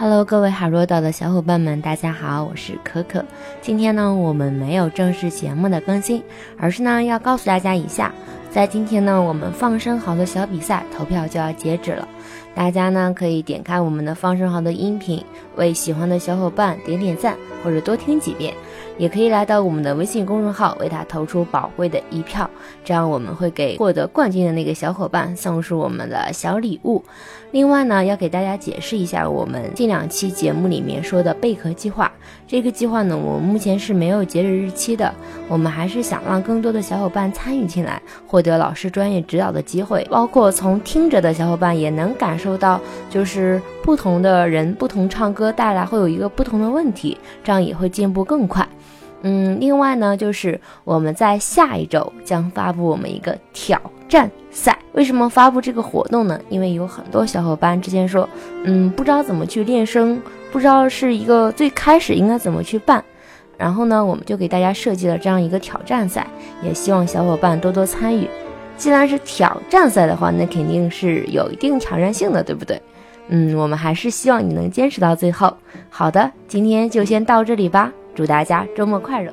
Hello，各位海若岛的小伙伴们，大家好，我是可可。今天呢，我们没有正式节目的更新，而是呢要告诉大家一下，在今天呢，我们放生蚝的小比赛投票就要截止了。大家呢可以点开我们的放生蚝的音频，为喜欢的小伙伴点点赞，或者多听几遍。也可以来到我们的微信公众号，为他投出宝贵的一票，这样我们会给获得冠军的那个小伙伴送出我们的小礼物。另外呢，要给大家解释一下我们近两期节目里面说的贝壳计划。这个计划呢，我们目前是没有截止日期的。我们还是想让更多的小伙伴参与进来，获得老师专业指导的机会，包括从听着的小伙伴也能感受到，就是不同的人不同唱歌带来会有一个不同的问题，这样也会进步更快。嗯，另外呢，就是我们在下一周将发布我们一个挑战赛。为什么发布这个活动呢？因为有很多小伙伴之前说，嗯，不知道怎么去练声，不知道是一个最开始应该怎么去办。然后呢，我们就给大家设计了这样一个挑战赛，也希望小伙伴多多参与。既然是挑战赛的话，那肯定是有一定挑战性的，对不对？嗯，我们还是希望你能坚持到最后。好的，今天就先到这里吧。祝大家周末快乐！